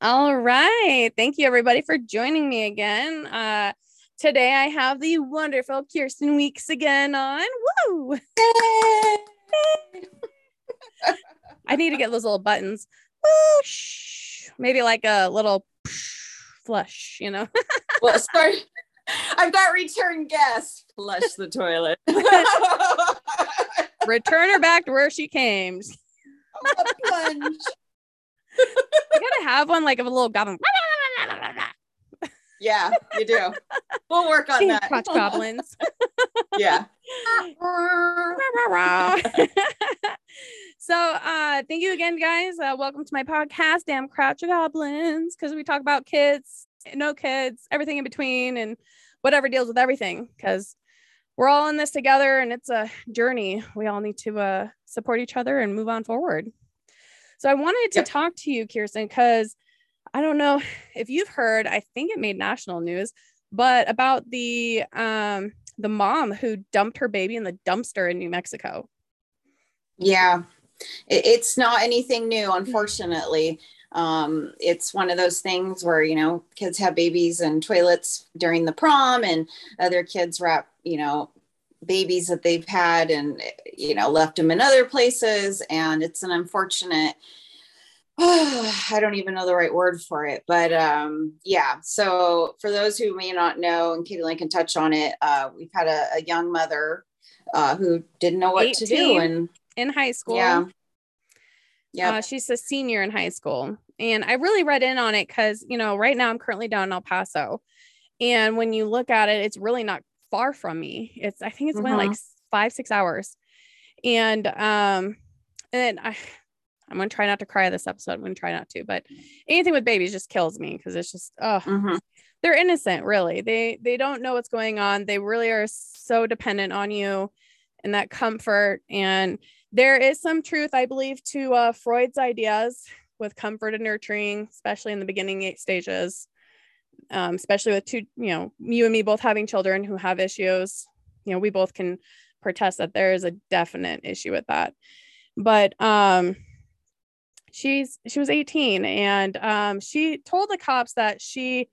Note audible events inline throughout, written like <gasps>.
All right. Thank you, everybody, for joining me again. Uh, today, I have the wonderful Kearsten Weeks again on. Woo! I need to get those little buttons. Whoosh. Maybe like a little flush, you know? <laughs> well, sorry. I've got return guest. Flush the toilet. <laughs> Return her back to where she came. A plunge. <laughs> You gotta have one like of a little goblin. <laughs> Yeah, you do. We'll work on that. Crotch goblins. <laughs> Yeah. so uh thank you again guys uh welcome to my podcast damn crotch goblins because we talk about kids no kids everything in between and whatever deals with everything because we're all in this together and it's a journey we all need to uh support each other and move on forward so i wanted to Yep. talk to you kearsten because i don't know <sighs> if you've heard i think it made national news but about the um the mom who dumped her baby in the dumpster in New Mexico. Yeah. It's not anything new, unfortunately. Um, it's one of those things where, you know, kids have babies and toilets during the prom and other kids wrap, you know, babies that they've had and, you know, left them in other places. And it's an unfortunate, <sighs> I don't even know the right word for it, but um, yeah. So for those who may not know, and Katie Lynn can touch on it, uh, we've had a, a young mother uh, who didn't know what to do, 18. and In high school. yeah, yeah, Uh, she's a senior in high school. And I really read in on it because, you know, right now I'm currently down in El Paso. And when you look at it, it's really not far from me. It's, I think it's been like five, six hours. And, um, and I, <sighs> I'm going to try not to cry this episode. I'm to try not to, but anything with babies just kills me because it's just, oh, Mhm. they're innocent really they they don't know what's going on they really are so dependent on you and that comfort and there is some truth i believe to uh, freud's ideas with comfort and nurturing especially in the beginning eight stages um, especially with two you know you and me both having children who have issues you know we both can protest that there is a definite issue with that. But um she's she was 18 and um she told the cops that she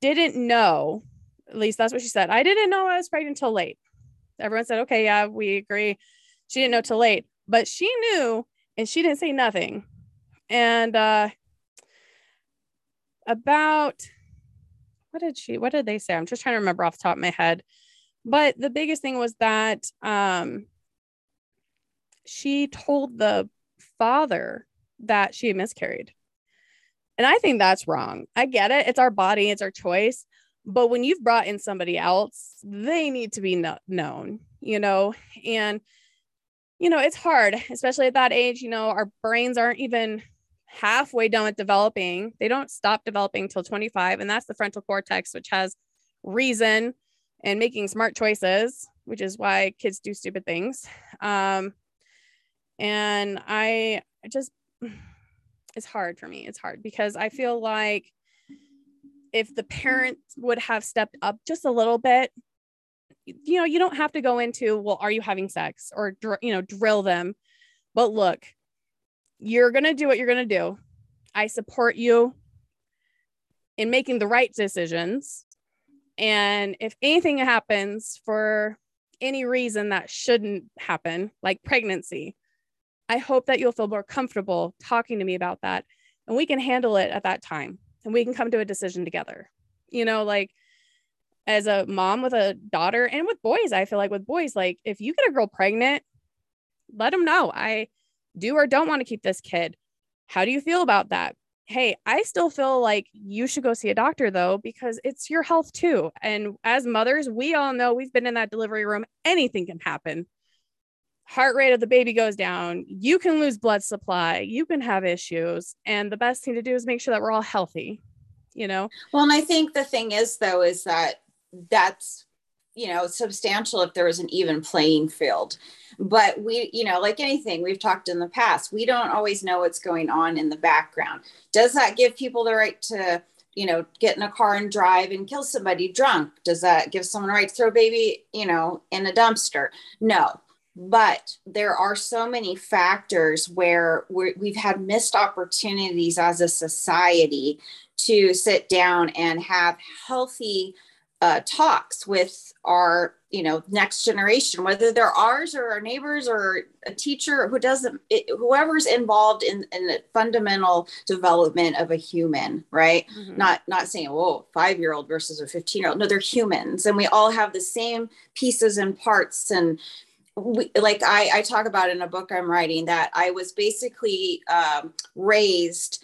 didn't know at least that's what she said i didn't know i was pregnant until late. Everyone said okay yeah we agree. She didn't know till late but she knew and she didn't say nothing. And uh about what did she what did they say i'm just trying to remember off the top of my head but the biggest thing was that um she told the father that she miscarried and I think that's wrong. I get it. It's our body, it's our choice. But when you've brought in somebody else, they need to be kno- known, you know? And, you know, it's hard, especially at that age. You know, our brains aren't even halfway done with developing. They don't stop developing till 25. And that's the frontal cortex, which has reason and making smart choices, which is why kids do stupid things. Um, and I just, it's hard for me. It's hard because I feel like if the parent would have stepped up just a little bit, you know, you don't have to go into, well, are you having sex or, you know, drill them. But look, you're going to do what you're going to do. I support you in making the right decisions. And if anything happens for any reason that shouldn't happen, like pregnancy, I hope that you'll feel more comfortable talking to me about that and we can handle it at that time and we can come to a decision together. You know, like as a mom with a daughter and with boys, I feel like with boys, like if you get a girl pregnant, let them know I do or don't want to keep this kid. How do you feel about that? Hey, I still feel like you should go see a doctor though, because it's your health too. And as mothers, we all know we've been in that delivery room, anything can happen heart rate of the baby goes down, you can lose blood supply, you can have issues. And the best thing to do is make sure that we're all healthy, you know? Well, and I think the thing is, though, is that that's you know substantial if there was an even playing field. But we you know like anything we've talked in the past we don't always know what's going on in the background. Does that give people the right to you know get in a car and drive and kill somebody drunk? Does that give someone a right to throw a baby you know in a dumpster? No. But there are so many factors where we we've had missed opportunities as a society to sit down and have healthy uh, talks with our you know next generation whether they're ours or our neighbors or a teacher who doesn't it, whoever's involved in, in the fundamental development of a human right? Mm-hmm. not not saying whoa five year old versus a 15 year old no they're humans and we all have the same pieces and parts and we, like I, I talk about in a book i'm writing that i was basically um, raised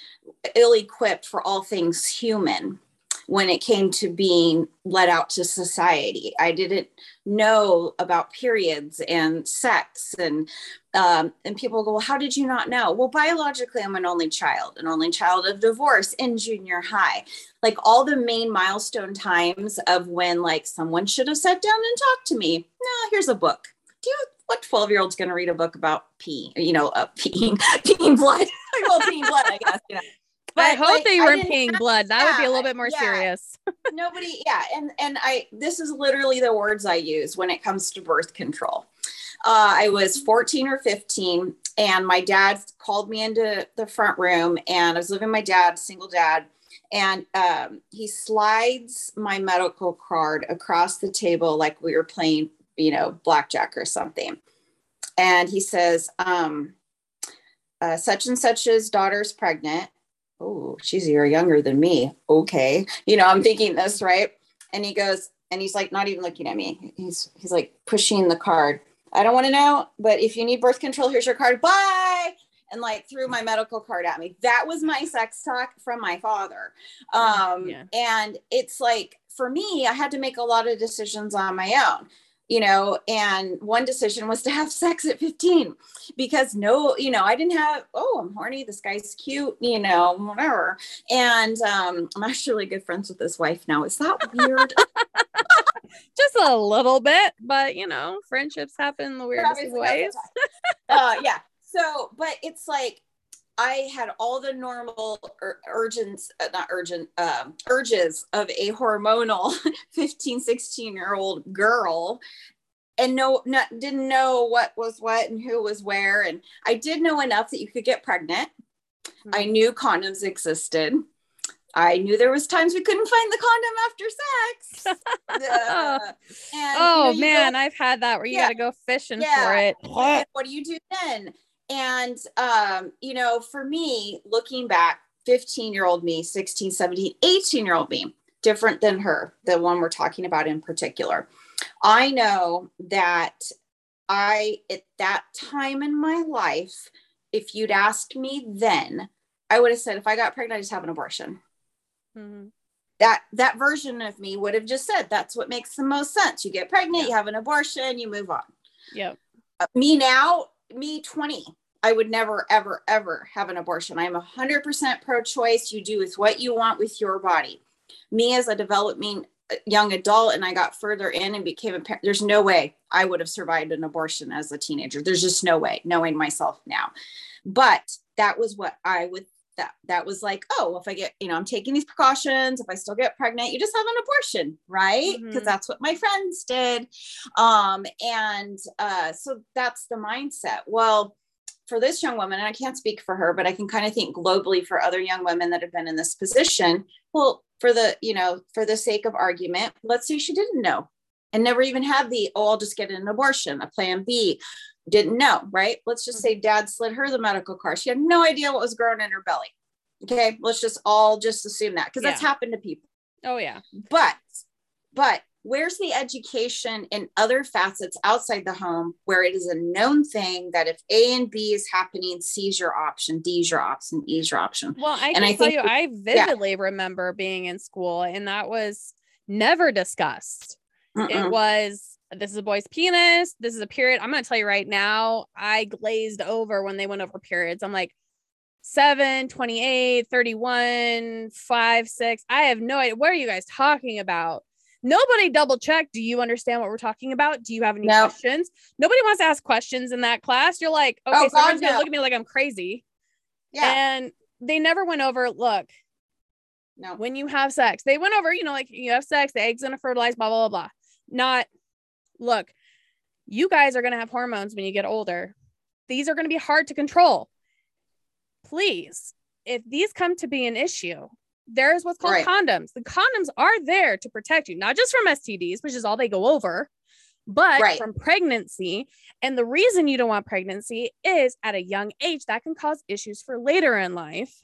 ill-equipped for all things human when it came to being let out to society. I didn't know about periods and sex and um, and people go, well, how did you not know? Well, biologically, I'm an only child, an only child of divorce in junior high. Like all the main milestone times of when like someone should have sat down and talked to me. No, here's a book. Do you what 12 year old's going to read a book about pee, you know, uh, peeing, <laughs> peeing blood? <laughs> well, peeing blood, I guess, you know. But I hope like, they were peeing blood. That would be a little bit more yeah. serious. <laughs> Nobody, yeah, and and I this is literally the words I use when it comes to birth control. Uh, I was 14 or 15, and my dad called me into the front room, and I was living with my dad, single dad, and um, he slides my medical card across the table like we were playing, you know, blackjack or something, and he says, um, uh, "Such and such's daughter's pregnant." Oh, she's a year younger than me. Okay. You know, I'm thinking this, right? And he goes, and he's like not even looking at me. He's he's like pushing the card. I don't want to know, but if you need birth control, here's your card. Bye. And like threw my medical card at me. That was my sex talk from my father. Um, yeah. and it's like for me, I had to make a lot of decisions on my own you know and one decision was to have sex at 15 because no you know i didn't have oh i'm horny this guy's cute you know whatever. And um i'm actually good friends with his wife now. Is that weird? <laughs> Just a little bit but you know friendships happen the weirdest ways. uh yeah. So but it's like I had all the normal ur- urgents, uh, not urgent, um, urges of a hormonal <laughs> 15, 16 year old girl and no, not, didn't know what was what and who was where. And I did know enough that you could get pregnant. Mm-hmm. I knew condoms existed. I knew there was times we couldn't find the condom after sex. <laughs> uh, oh you know, man, go, I've had that where you yeah, got to go fishing yeah. for it. What? what do you do then? And, um, you know, for me, looking back, 15 year old me, 16, 17, 18 year old me, different than her, the one we're talking about in particular. I know that I, at that time in my life, if you'd asked me then, I would have said, if I got pregnant, I just have an abortion. Mm-hmm. That that version of me would have just said, that's what makes the most sense. You get pregnant, yeah. you have an abortion, you move on. Yep. Uh, me now, me 20 i would never ever ever have an abortion. I'm 100% pro-choice. You do with what you want with your body. Me as a developing uh, young adult and i got further in and became a parent there's no way i would have survived an abortion as a teenager. There's just no way knowing myself now. But that was what i would that that was like oh if i get you know i'm taking these precautions if i still get pregnant you just have an abortion right? Because mm-hmm. that's what my friends did. Um and uh so that's the mindset. Well for this young woman and i can't speak for her but i can kind of think globally for other young women that have been in this position well for the you know for the sake of argument let's say she didn't know and never even had the oh i'll just get an abortion a plan b didn't know, right? Let's just mm-hmm. say dad slid her the medical car. She had no idea what was growing in her belly. Okay. Let's just all just assume that because yeah. that's happened to people. Oh, yeah. But, but where's the education in other facets outside the home where it is a known thing that if A and B is happening, C is your option, D is your option, E is your option. Well, I can and tell I you, I vividly yeah. remember being in school and that was never discussed. Mm-mm. It was this is a boy's penis. This is a period. I'm going to tell you right now, I glazed over when they went over periods. I'm like, 7, 28, 31, 5, 6. I have no idea. What are you guys talking about? Nobody double check. Do you understand what we're talking about? Do you have any no. questions? Nobody wants to ask questions in that class. You're like, oh, okay, oh, someone's no. gonna look at me like I'm crazy. Yeah. And they never went over, look, no, when you have sex, they went over, you know, like you have sex, the egg's gonna fertilize, blah, blah, blah, blah. Not look, you guys are going to have hormones when you get older. These are going to be hard to control. Please, if these come to be an issue, there's what's called right. condoms. The condoms are there to protect you, not just from STDs, which is all they go over, but right. from pregnancy. And the reason you don't want pregnancy is at a young age that can cause issues for later in life.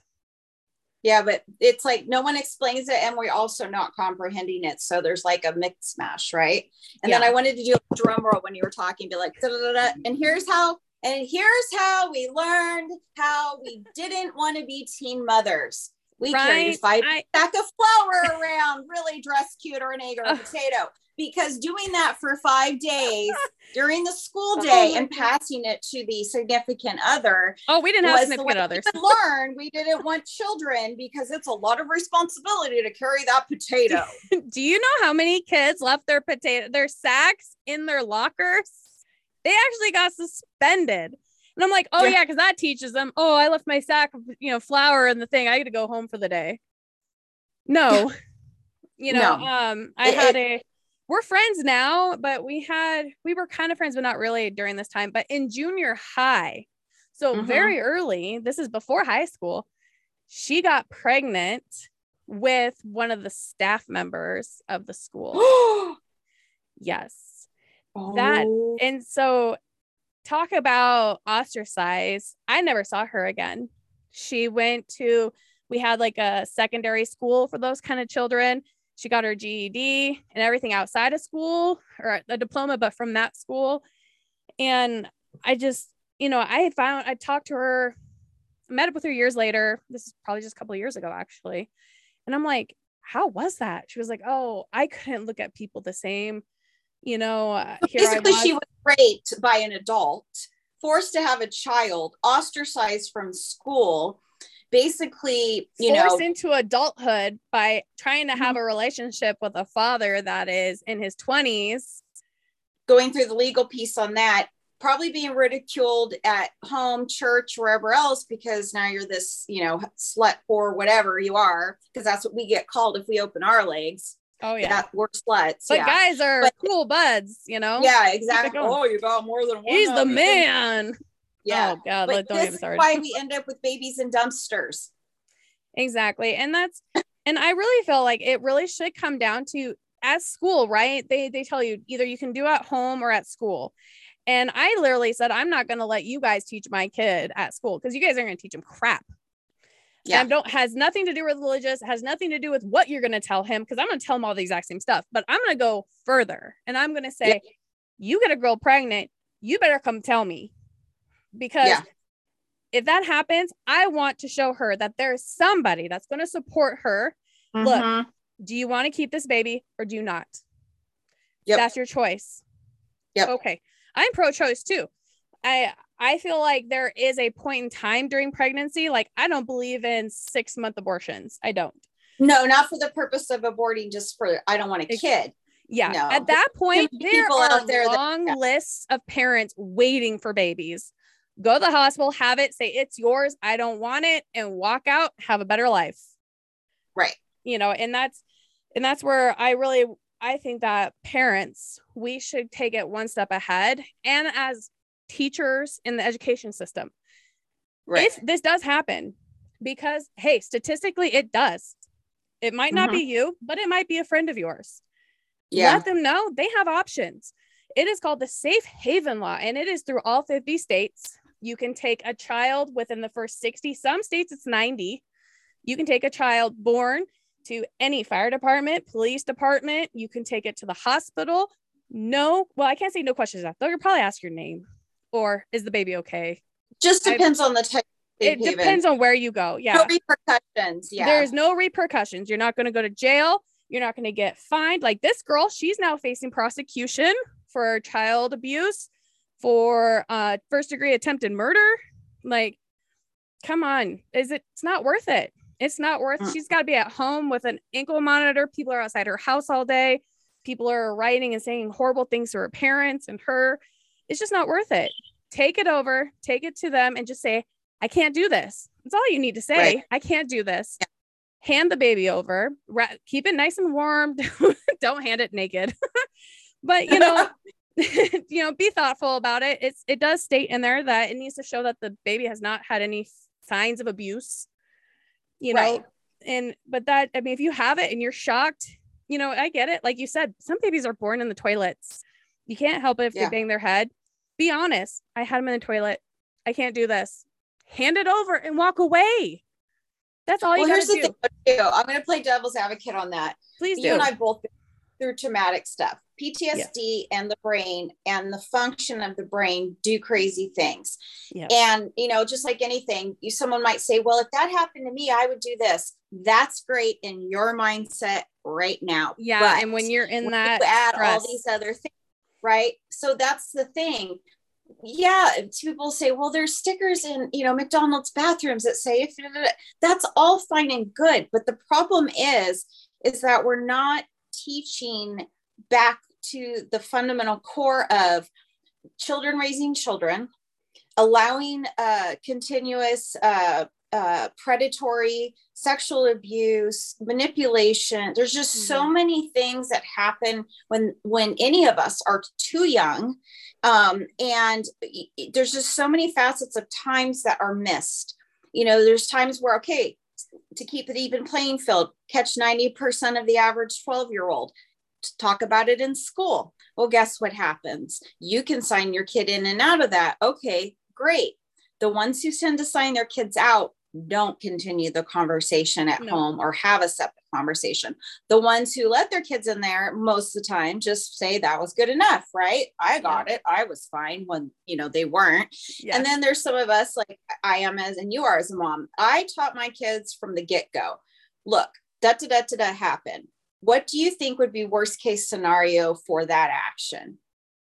Yeah, but it's like no one explains it, and we're also not comprehending it. So there's like a mix smash, right? And yeah. then I wanted to do a drum roll when you were talking, be like, and here's how, and here's how we learned how we didn't want to be teen mothers. We right? carried a five I... sack of flour around, really dressed cute or an egg or a potato because doing that for five days <laughs> during the school oh day and passing it to the significant other. Oh, we didn't have significant others. We learned we didn't want children because it's a lot of responsibility to carry that potato. <laughs> Do you know how many kids left their potato, their sacks in their lockers? They actually got suspended. And I'm like, oh yeah, because yeah, that teaches them. Oh, I left my sack of you know flour in the thing. I got to go home for the day. No, <laughs> you know, no. um, I it, had a we're friends now, but we had we were kind of friends, but not really during this time. But in junior high, so mm-hmm. very early, this is before high school, she got pregnant with one of the staff members of the school. <gasps> yes. Oh. That and so talk about ostracized. I never saw her again. She went to we had like a secondary school for those kind of children she got her GED and everything outside of school or a diploma, but from that school. And I just, you know, I found, I talked to her, met up with her years later. This is probably just a couple of years ago, actually. And I'm like, how was that? She was like, oh, I couldn't look at people the same. You know, uh, basically, was. she was raped by an adult, forced to have a child, ostracized from school basically, you Forced know, into adulthood by trying to have mm-hmm. a relationship with a father that is in his 20s. Going through the legal piece on that, probably being ridiculed at home, church, wherever else, because now you're this, you know, slut for whatever you are, because that's what we get called if we open our legs. Oh yeah, that, we're sluts. But yeah. guys are but, cool buds, you know. Yeah, exactly. Oh, you got more than one. He's the man. Yeah. Oh God, but this is why we end up with babies in dumpsters. Exactly. And that's and I really feel like it really should come down to as school, right? They they tell you either you can do at home or at school. And I literally said, I'm not going to let you guys teach my kid at school because you guys are going to teach him crap. Yeah. And don't has nothing to do with religious, has nothing to do with what you're going to tell him because I'm going to tell him all the exact same stuff. But I'm going to go further and I'm going to say, yeah. you get a girl pregnant, you better come tell me because yeah. if that happens, I want to show her that there's somebody that's going to support her. Mm-hmm. Look, do you want to keep this baby or do you not? Yep. That's your choice. Yep. Okay. I'm pro choice too. I I feel like there is a point in time during pregnancy. Like I don't believe in six month abortions. I don't. No, not for the purpose of aborting, just for I don't want a kid. Yeah. No. At that point, there are there long that, yeah. lists of parents waiting for babies go to the hospital, have it, say it's yours, I don't want it, and walk out, have a better life. Right. You know, and that's and that's where I really I think that parents, we should take it one step ahead. And as teachers in the education system, right. if this does happen, because hey, statistically it does. It might not mm-hmm. be you, but it might be a friend of yours. Yeah. Let them know they have options. It is called the Safe Haven Law, and it is through all 50 states. You can take a child within the first 60, some states it's 90. You can take a child born to any fire department, police department. You can take it to the hospital. No, well, I can't say no questions asked. They'll probably ask your name or is the baby okay? Just depends I, on the type. It haven. depends on where you go. Yeah. No repercussions. Yeah. There's no repercussions. You're not going to go to jail. You're not going to get fined. Like this girl, she's now facing prosecution for child abuse for uh first degree attempted murder? Like come on. Is it it's not worth it. It's not worth mm. she's got to be at home with an ankle monitor. People are outside her house all day. People are writing and saying horrible things to her parents and her. It's just not worth it. Take it over. Take it to them and just say i can't do this. That's all you need to say. Right. i can't do this. Yeah. hand the baby over. Ra- keep it nice and warm. <laughs> Don't hand it naked. <laughs> But you know <laughs> <laughs> you know, be thoughtful about it. It's it does state in there that it needs to show that the baby has not had any signs of abuse. You know, right. and but that I mean, if you have it and you're shocked, you know, I get it. Like you said, some babies are born in the toilets. You can't help it if yeah. they bang their head. Be honest. I had them in the toilet. I can't do this. Hand it over and walk away. That's all well, you got to do. Thing, I'm going to play devil's advocate on that. Please you do. You and I both through traumatic stuff. PTSD yeah. and the brain and the function of the brain do crazy things. Yeah. And you know, just like anything, you someone might say, "Well, if that happened to me, I would do this." That's great in your mindset right now. Yeah, but and when you're in when that, add stress. all these other things, right? So that's the thing. Yeah, people say, "Well, there's stickers in you know McDonald's bathrooms that say if that's all fine and good," but the problem is, is that we're not teaching back to the fundamental core of children raising children, allowing uh, continuous uh, uh, predatory sexual abuse manipulation. There's just mm-hmm. so many things that happen when when any of us are too young um, and there's just so many facets of times that are missed. You know there's times where okay to keep it even playing field catch 90% of the average 12 year old talk about it in school. Well, guess what happens? You can sign your kid in and out of that. Okay, great. The ones who tend to sign their kids out don't continue the conversation at no. home or have a separate conversation. The ones who let their kids in there most of the time just say that was good enough, right? I got yeah. it. I was fine when, you know, they weren't. Yeah. And then there's some of us like I am as and you are as a mom. I taught my kids from the get-go. Look, da da da da da happen what do you think would be worst case scenario for that action?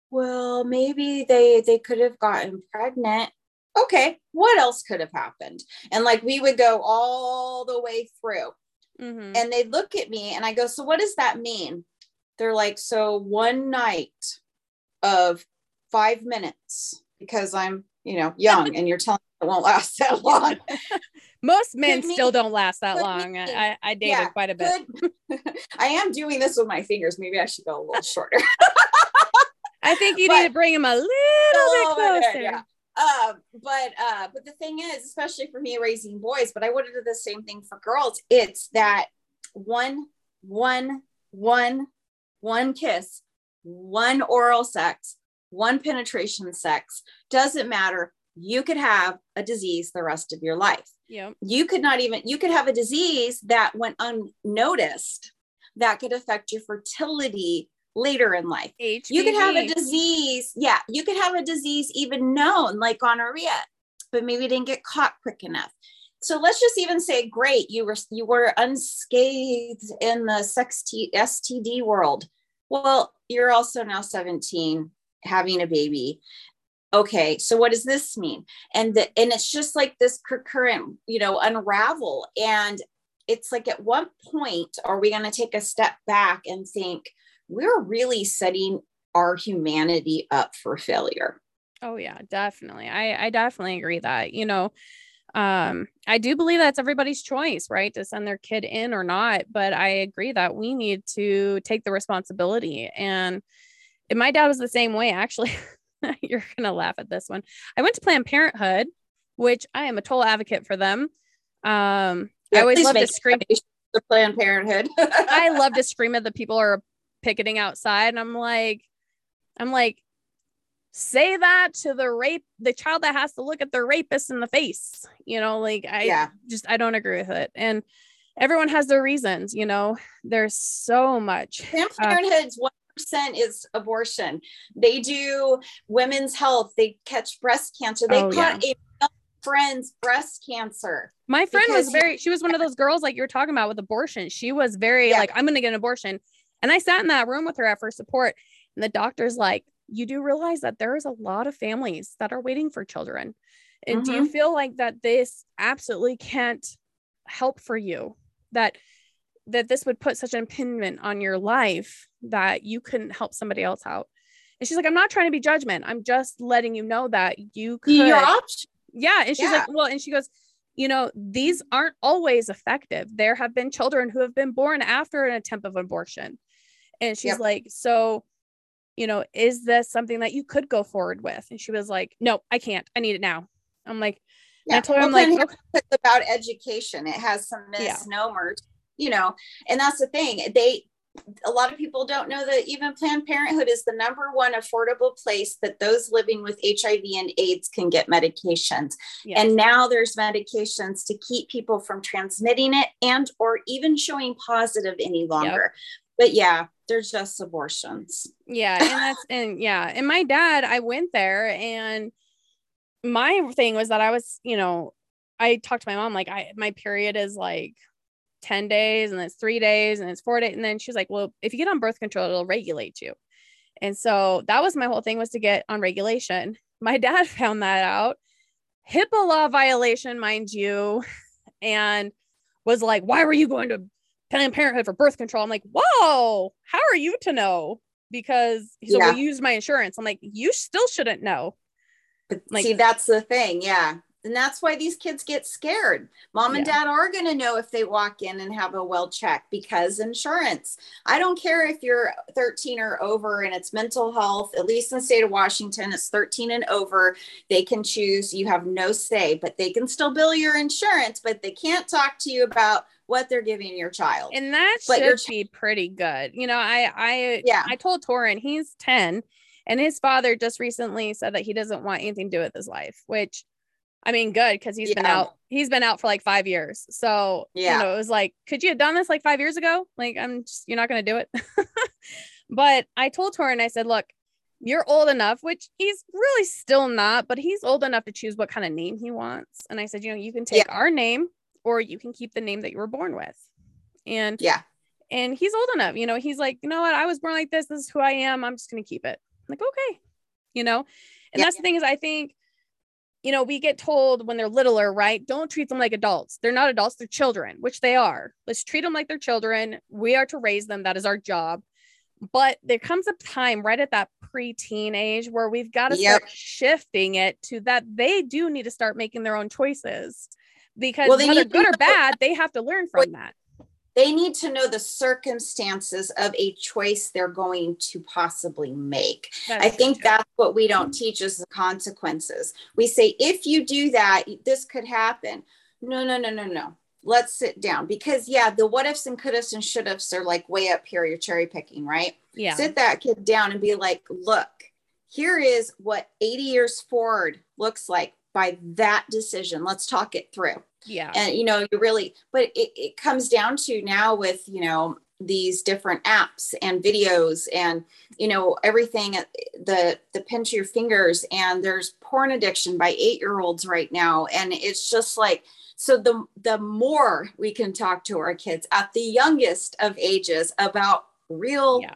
Well maybe they they could have gotten pregnant. Okay what else could have happened? And like we would go all the way through. Mm-hmm. and they look at me and i go so what does that mean? They're like so one night of five minutes because i'm you know young <laughs> and you're telling me it won't last that long <laughs> most men could still don't last that long. <laughs> I, I dated yeah, quite a bit. <laughs> I am doing this with my fingers. Maybe I should go a little shorter. <laughs> I think you but, need to bring him a little bit closer. yeah. Um, but uh, but the thing is, especially for me raising boys, but I would have done the same thing for girls. It's that one, one, one, one kiss, one oral sex, one penetration sex. Doesn't matter. You could have a disease the rest of your life. Yeah. You could not even, you could have a disease that went unnoticed that could affect your fertility later in life. HPV. You could have a disease. Yeah. You could have a disease even known like gonorrhea, but maybe didn't get caught quick enough. So let's just even say, great, you were you were unscathed in the sex t- STD world. Well, you're also now 17, having a baby okay so what does this mean? And the, and it's just like this current you know unravel. And it's like at what point are we going to take a step back and think we're really setting our humanity up for failure? Oh yeah definitely. I i definitely agree that you know um i do believe that's everybody's choice right to send their kid in or not. But i agree that we need to take the responsibility. And my dad was the same way actually <laughs> <laughs> You're gonna laugh at this one. I went to Planned Parenthood, which I am a total advocate for them. Um, yeah, I always love to scream the Planned Parenthood. <laughs> I love to <laughs> scream at the people are picketing outside, and I'm like, I'm like, say that to the rape, the child that has to look at the rapist in the face. You know, like I yeah. just I don't agree with it, and everyone has their reasons. You know, there's so much. Planned Parenthood's uh, one is abortion. They do women's health. They catch breast cancer. They oh, caught yeah. a friend's breast cancer. My friend was very. She was one of those girls like you're talking about with abortion. She was very yeah. like, I'm going to get an abortion. And I sat in that room with her at for support, and the doctor's like, you do realize that there is a lot of families that are waiting for children. And mm-hmm. do you mm-hmm. feel like that this absolutely can't help for you? That that this would put such an impediment on your life that you couldn't help somebody else out. And she's like, I'm not trying to be judgment. I'm just letting you know that you could. Your option. Yeah. And she's yeah. like, well, and she goes, you know, these aren't always effective. There have been children who have been born after an attempt of abortion. And she's yep. like, so you know, is this something that you could go forward with? And she was like, no, I can't. I need it now. I'm like, yeah. I told her, I'm like, okay. it's about education. It has some misnomers, yeah. You know, and that's the thing. They, a lot of people don't know that even Planned Parenthood is the number one affordable place that those living with HIV and AIDS can get medications. Yes. And now there's medications to keep people from transmitting it and or even showing positive any longer. Yep. But yeah, there's just abortions. Yeah, and that's <laughs> and yeah, and my dad, I went there and my thing was that I was, you know, I talked to my mom like I my period is like 10 days and it's three days and it's four days. And then she's like, well, if you get on birth control, it'll regulate you. And so that was my whole thing was to get on regulation. <laughs> My dad <laughs> found that out. HIPAA law violation, mind you, <laughs> and was like, why were you going to Planned Parenthood for birth control? I'm like, whoa, how are you to know? Because so yeah. we use my insurance. I'm like, you still shouldn't know. But like, see, that's the thing. Yeah. And that's why these kids get scared. Mom and yeah. dad are going to know if they walk in and have a well check because insurance. I don't care if you're 13 or over and it's mental health, at least in the state of Washington, it's 13 and over. They can choose, you have no say, but they can still bill your insurance, but they can't talk to you about what they're giving your child. And that but should ch- be pretty good. You know, I I yeah, I told Torin he's 10 and his father just recently said that he doesn't want anything to do with his life, which I mean, good because he's yeah. been out. He's been out for like five years. So yeah, you know, it was like, could you have done this like five years ago? Like, I'm just, you're not going to do it. <laughs> but I told Torin, and I said, look, you're old enough, which he's really still not, but he's old enough to choose what kind of name he wants. And I said, you know, you can take yeah. our name or you can keep the name that you were born with. And yeah, and he's old enough, you know, he's like, you know what, I was born like this. This is who I am. I'm just going to keep it. I'm like, okay, you know, and yeah. that's the thing is, I think you know, we get told when they're littler, right? Don't treat them like adults. They're not adults, they're children, which they are. Let's treat them like they're children. We are to raise them. That is our job. But there comes a time right at that pre-teen age where we've got to yep. start shifting it to that they do need to start making their own choices because well, whether good or bad, they have to learn from that they need to know the circumstances of a choice they're going to possibly make. That's I think true. that's what we don't mm-hmm. teach is the consequences. We say, if you do that, this could happen. No, no, no, no, no. Let's sit down because, yeah, the what ifs and could ifs and should ifs are like way up here. You're cherry picking, right? Yeah. Sit that kid down and be like, look, here is what 80 years forward looks like by that decision. Let's talk it through yeah. And you know you really but it, it comes down to now with you know these different apps and videos and you know everything uh, the the pinch of your fingers and there's porn addiction by eight year olds right now. And it's just like so the the more we can talk to our kids at the youngest of ages about real yeah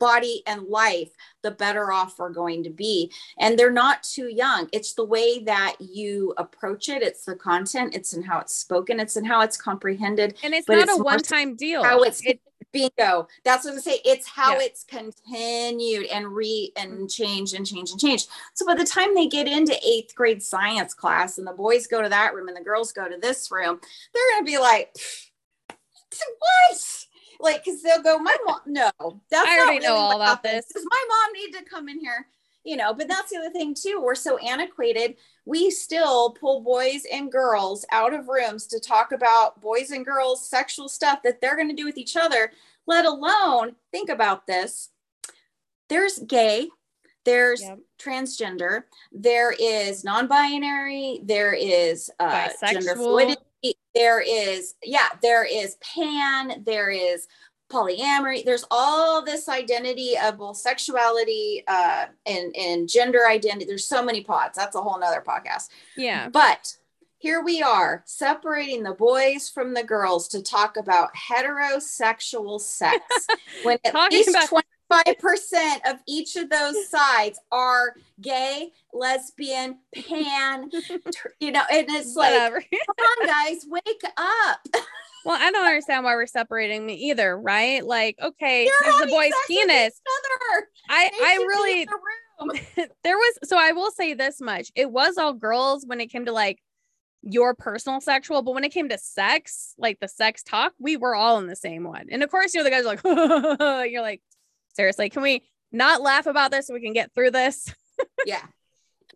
body and life, the better off we're going to be. And they're not too young. It's the way that you approach it, it's the content, it's in how it's spoken, it's in how it's comprehended. And it's not it's a one time deal. How it's it, bingo. That's what I say. It's how yeah. it's continued and re and mm-hmm. change and change and change. So by the time they get into eighth grade science class and the boys go to that room and the girls go to this room, they're going to be like, what? Like because they'll go my mom no that's i already really know all about this does my mom need to come in here you know but that's the other thing too we're so antiquated we still pull boys and girls out of rooms to talk about boys and girls sexual stuff that they're going to do with each other let alone think about this there's gay there's yep. transgender there is non-binary there is uh, gender fluidity there is yeah there is pan there is polyamory there's all this identity of both sexuality uh, and and gender identity there's so many pods that's a whole nother podcast. Yeah. But here we are separating the boys from the girls to talk about heterosexual sex. <laughs> When at Talking least about- 5% of each of those <laughs> sides are gay, lesbian, pan, <laughs> you know, and it's like, Whatever. <laughs> come on, guys, wake up. well, I don't understand why we're separating me either, right? Like, okay, the boy's penis. I, I really, the there was, so I will say this much it was all girls when it came to like your personal sexual, but when it came to sex, like the sex talk, we were all in the same one. And of course, you know, the guys are like, you're like, seriously, can we not laugh about this so we can get through this. <laughs> yeah.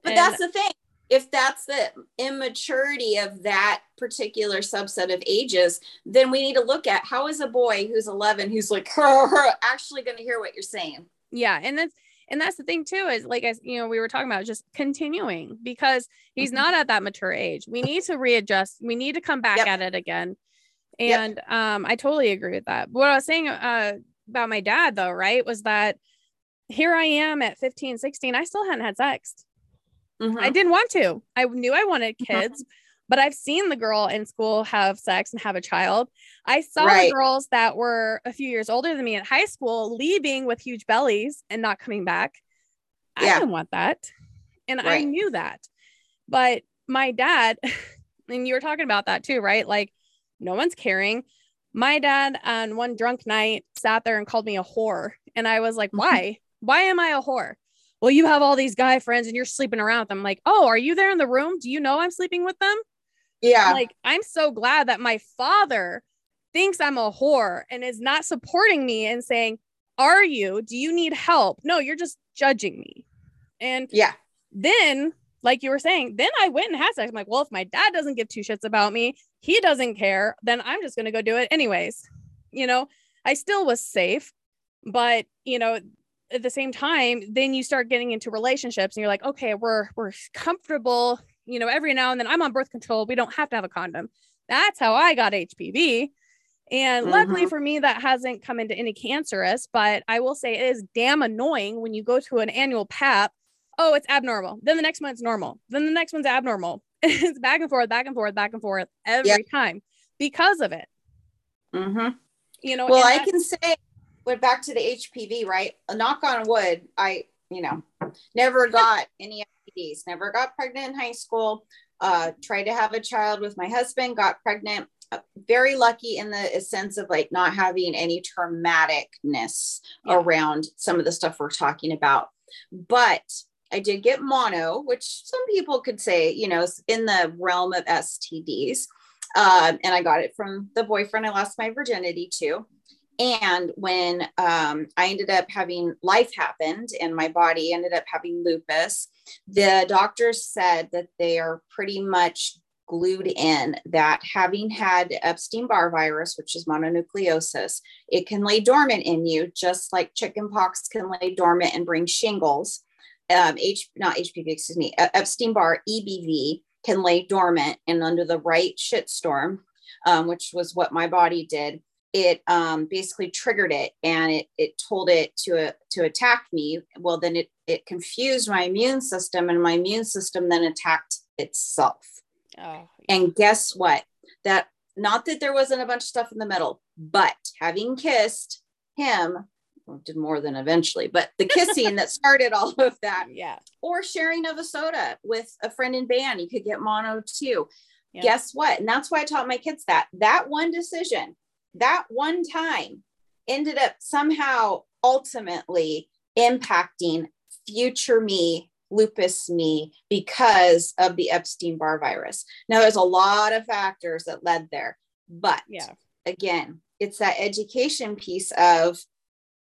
But and, that's the thing. If that's the immaturity of that particular subset of ages, then we need to look at how is a boy who's 11 who's like <laughs> actually going to hear what you're saying. Yeah, and that's and that's the thing too is like as you know we were talking about just continuing because he's mm-hmm. not at that mature age. We need to readjust. We need to come back yep. at it again. And yep. um, I totally agree with that. But What I was saying uh, about my dad though, right, was that here I am at 15, 16. I still hadn't had sex. Mm-hmm. I didn't want to. I knew I wanted mm-hmm. kids, mm-hmm. but I've seen the girl in school have sex and have a child. I saw right. girls that were a few years older than me at high school leaving with huge bellies and not coming back. Yeah. I didn't want that. And right. I knew that. But my dad, <laughs> and you were talking about that too, right? Like, no one's caring. My dad on one drunk night sat there and called me a whore. And I was like, mm-hmm. why? Why am I a whore? Well, you have all these guy friends and you're sleeping around with them. I'm like, oh, are you there in the room? Do you know I'm sleeping with them? Yeah. Like, I'm so glad that my father thinks I'm a whore and is not supporting me and saying, Are you? Do you need help? No, you're just judging me. And yeah, then, like you were saying, then I went and had sex. I'm like, Well, if my dad doesn't give two shits about me, he doesn't care, then I'm just going to go do it anyways. You know, I still was safe, but, you know, at the same time, then you start getting into relationships and you're like, okay, we're we're comfortable, you know, every now and then I'm on birth control. We don't have to have a condom. That's how I got HPV. And mm-hmm. luckily for me, that hasn't come into any cancerous, but I will say it is damn annoying when you go to an annual PAP. Oh, it's abnormal. Then the next one's normal. Then the next one's abnormal. <laughs> it's back and forth, back and forth, back and forth every yep. time because of it. Mm-hmm. You know, well, I can say, went back to the HPV, right? A knock on wood, I, you know, never got any STDs, never got pregnant in high school. Uh, tried to have a child with my husband, got pregnant very lucky in the sense of like not having any traumaticness yeah. around some of the stuff we're talking about. But I did get mono, which some people could say, you know, in the realm of STDs. Um, and I got it from the boyfriend I lost my virginity to. And when um, I ended up having life happened and my body ended up having lupus, the doctors said that they are pretty much glued in that having had Epstein Barr virus, which is mononucleosis, it can lay dormant in you, just like chickenpox can lay dormant and bring shingles. Um, H, not HPV, excuse me, Epstein Barr EBV can lay dormant, and under the right shitstorm, um, which was what my body did, it um, basically triggered it and it, it told it to uh, to attack me. Well, then it it confused my immune system, and my immune system then attacked itself. Oh. And guess what? That not that there wasn't a bunch of stuff in the middle, but having kissed him did more than eventually, but the kissing that <laughs> started all of that. Yeah. Or sharing of a soda with a friend in band, you could get mono too. Yeah. Guess what? And that's why I taught my kids that that one decision, that one time ended up somehow ultimately impacting future me lupus me because of the Epstein Barr virus. Now, there's a lot of factors that led there, but yeah, again, it's that education piece of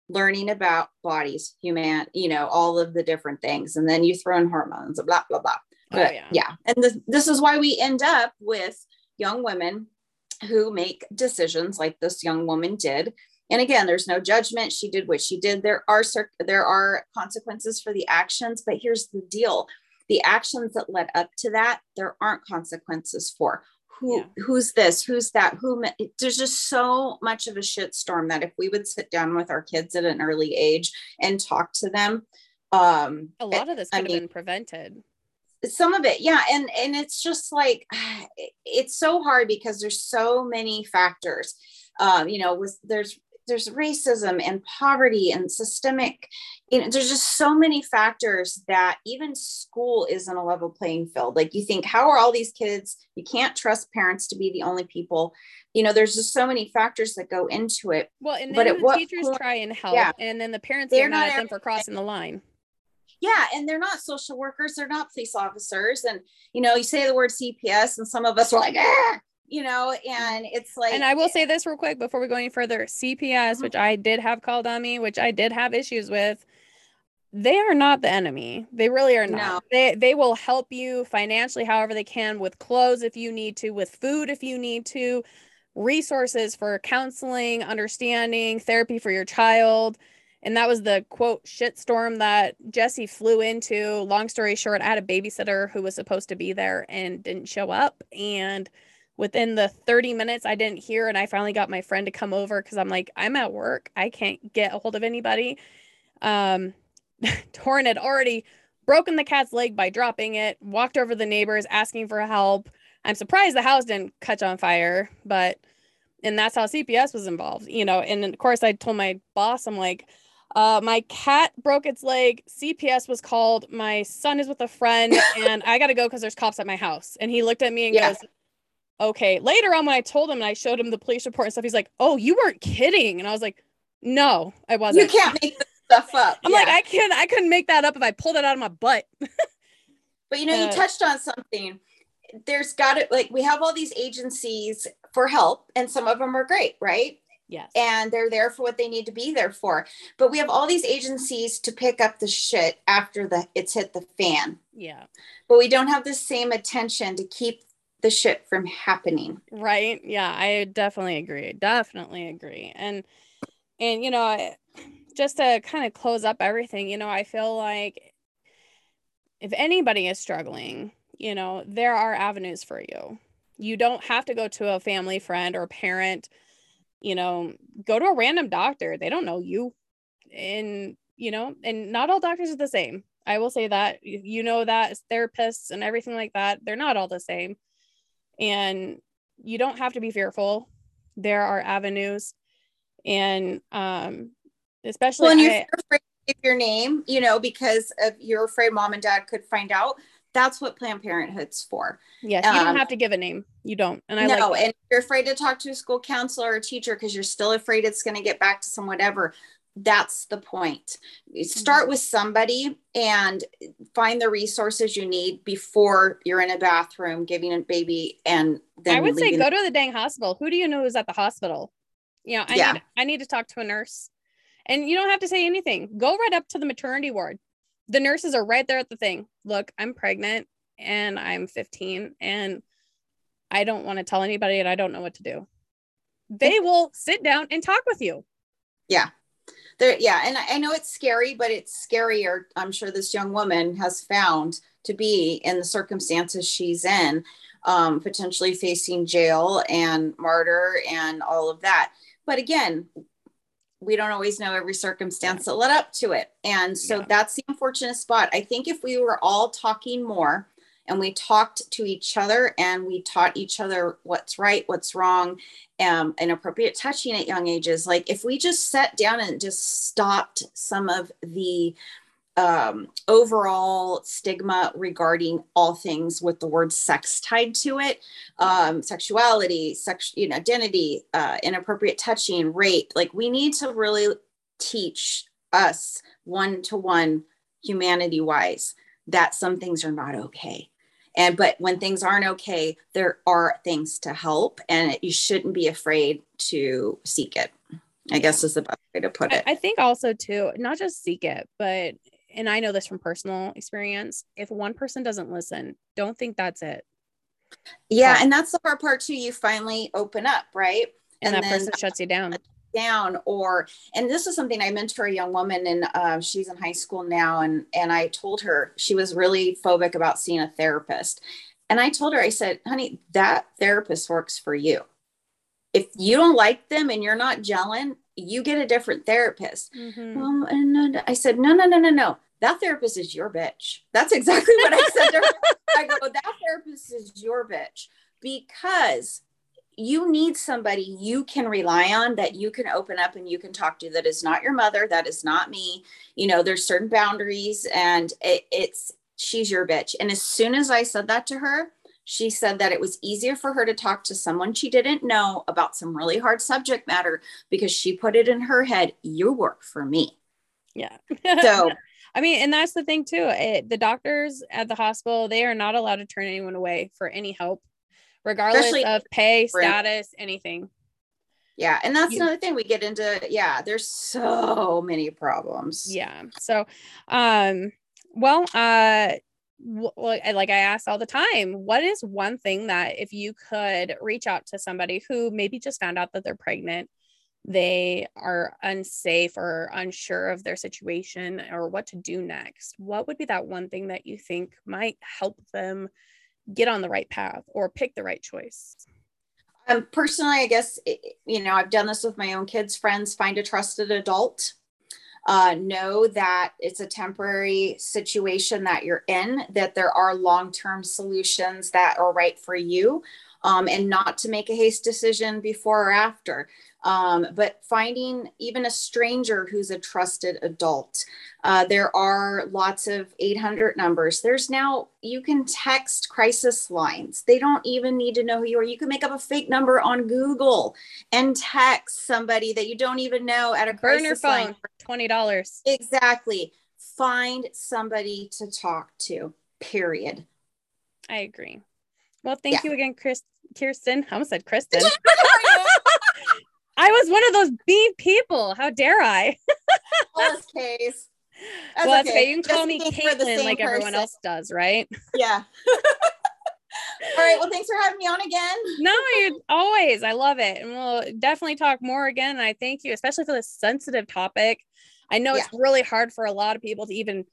learning about bodies, human, you know, all of the different things, and then you throw in hormones, blah blah blah. Oh, but oh, yeah. yeah, and this, this is why we end up with young women who make decisions like this young woman did. And again there's no judgment. She did what she did. There are there are consequences for the actions. But here's the deal. The actions that led up to that there aren't consequences for who yeah. who's this who's that who there's just so much of a shitstorm that if we would sit down with our kids at an early age and talk to them um a lot of this could I have mean, been prevented some of it yeah and and it's just like <sighs> it's so hard because there's so many factors um you know with there's there's racism and poverty and systemic you know there's just so many factors that even school isn't a level playing field. Like you think how are all these kids you can't trust parents to be the only people. You know there's just so many factors that go into it. Well and then but the teachers point, try and help yeah, and then the parents they're not at them for crossing the line. Yeah and they're not social workers they're not police officers. And you know you say the word cps and some of us are like ah you know, and it's like. And I will say this real quick before we go any further CPS, mm-hmm. which I did have called on me, which I did have issues with. they are not the enemy. They really are not. No. They they will help you financially however they can with clothes if you need to, with food if you need to, resources for counseling, understanding, therapy for your child. And that was the quote shitstorm that Jesse flew into. Long story short, I had a babysitter who was supposed to be there and didn't show up. And within the 30 minutes, I didn't hear. And I finally got my friend to come over because I'm like, I'm at work. I can't get a hold of anybody. Um, <laughs> Torin had already broken the cat's leg by dropping it, walked over the neighbors asking for help. I'm surprised the house didn't catch on fire, but and that's how CPS was involved, you know. And of course, I told my boss, I'm like, uh, my cat broke its leg. CPS was called. My son is with a friend, <laughs> and I got to go because there's cops at my house. And he looked at me and Yeah. goes, "Okay." Later on, when I told him and I showed him the police report and stuff, he's like, "Oh, you weren't kidding." And I was like, "No, I wasn't." You can't make this stuff up. I'm Yeah. like, I can't. I couldn't make that up if I pulled it out of my butt. <laughs> But you know, you Uh, touched on something. There's got to like we have all these agencies for help, and some of them are great, right? Yes. And they're there for what they need to be there for. But we have all these agencies to pick up the shit after the it's hit the fan. yeah. But we don't have the same attention to keep the shit from happening. Right. Yeah, I definitely agree. Definitely agree. And and you know, just to kind of close up everything, you know, I feel like if anybody is struggling, you know, there are avenues for you. You don't have to go to a family friend or parent, you know, go to a random doctor. They don't know you. And you know, and not all doctors are the same. I will say that. You know that therapists and everything like that, they're not all the same. And you don't have to be fearful. There are avenues. And um especially Well, and you're I- afraid to give your name, you know, because of you're afraid mom and dad could find out. That's what Planned Parenthood's for. yes, you um, don't have to give a name. You don't. And I no, like and you're afraid to talk to a school counselor or a teacher because you're still afraid it's going to get back to some whatever. That's the point. Mm-hmm. start with somebody and find the resources you need before you're in a bathroom giving a baby and then I would say go to the dang hospital. Who do you know is at the hospital? You know, I Yeah. need I need to talk to a nurse. And you don't have to say anything. Go right up to the maternity ward. The nurses are right there at the thing. Look, I'm pregnant and I'm 15 and I don't want to tell anybody and I don't know what to do. They will sit down and talk with you. There yeah and I, I know it's scary but it's scarier i'm sure this young woman has found to be in the circumstances she's in um, potentially facing jail and martyr and all of that. But again we don't always know every circumstance that led up to it. And so Yeah. that's the unfortunate spot. I think if we were all talking more and we talked to each other and we taught each other what's right what's wrong um, inappropriate touching at young ages. Like if we just sat down and just stopped some of the um, overall stigma regarding all things with the word sex tied to it, um, sexuality, sex, you know, identity, uh, inappropriate touching, rape. Like we need to really teach us one to one, humanity wise, that some things are not okay and but when things aren't okay there are things to help and you shouldn't be afraid to seek it i guess is the best way to put it I think also too, not just seek it, but and I know this from personal experience. If one person doesn't listen, don't think that's it. yeah and that's the hard part too you finally open up right And, And that then- person shuts you down. Down or and this is something i mentor a young woman and uh, she's in high school now and and i told her she was really phobic about seeing a therapist and i told her i said honey that therapist works for you if you don't like them and you're not gelling you get a different therapist Mhm. um, and I said, no, no, no, no, no. That therapist is your bitch. That's exactly what I said to her. I go, that therapist is your bitch because you need somebody you can rely on that you can open up and you can talk to that is not your mother that is not me you know there's certain boundaries and it, it's she's your bitch and as soon as i said that to her she said that it was easier for her to talk to someone she didn't know about some really hard subject matter because she put it in her head you work for me Yeah. so <laughs> I mean, and that's the thing too. It, the doctors at the hospital, they are not allowed to turn anyone away for any help, regardless Especially- of pay, status, anything. Yeah. And that's another thing we get into. Yeah. There's so many problems. yeah so um well uh like i ask all the time what is one thing that if you could reach out to somebody who maybe just found out that they're pregnant they are unsafe or unsure of their situation or what to do next what would be that one thing that you think might help them get on the right path or pick the right choice Um, personally, I guess, you know, I've done this with my own kids, friends, find a trusted adult. Uh, know that it's a temporary situation that you're in, that there are long term solutions that are right for you, um, and not to make a haste decision before or after. Um, but finding even a stranger who's a trusted adult. Uh, there are lots of 800 numbers. There's now, you can text crisis lines. They don't even need to know who you are. You can make up a fake number on Google and text somebody that you don't even know at a burn your crisis phone line. for $20 Exactly. Find somebody to talk to, period. i agree well thank Yeah. you again chris kearsten i almost said kristen <laughs> <laughs> I was one of those B people. How dare I? <laughs> Well, it's case. That's well, that's okay. okay. You can call Just me in case we're the Caitlin like everyone else does, right? Yeah. <laughs> All right. Well, thanks for having me on again. No, you're <laughs> always. I love it. And we'll definitely talk more again. And I thank you, especially for this sensitive topic. I know it's really hard for a lot of people to even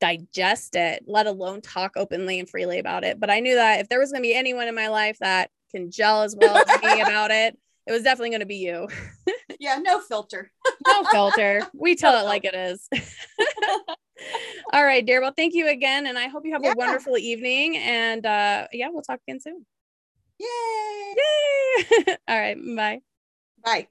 digest it, let alone talk openly and freely about it. But I knew that if there was going to be anyone in my life that can gel as well as me about it, it was definitely going to be you. <laughs> Yeah. No filter. No filter. We tell it like it is. <laughs> All right, dear. Well, thank you again. And I hope you have Yeah. a wonderful evening. And uh, yeah, we'll talk again soon. Yay. Yay. <laughs> All right. Bye. Bye.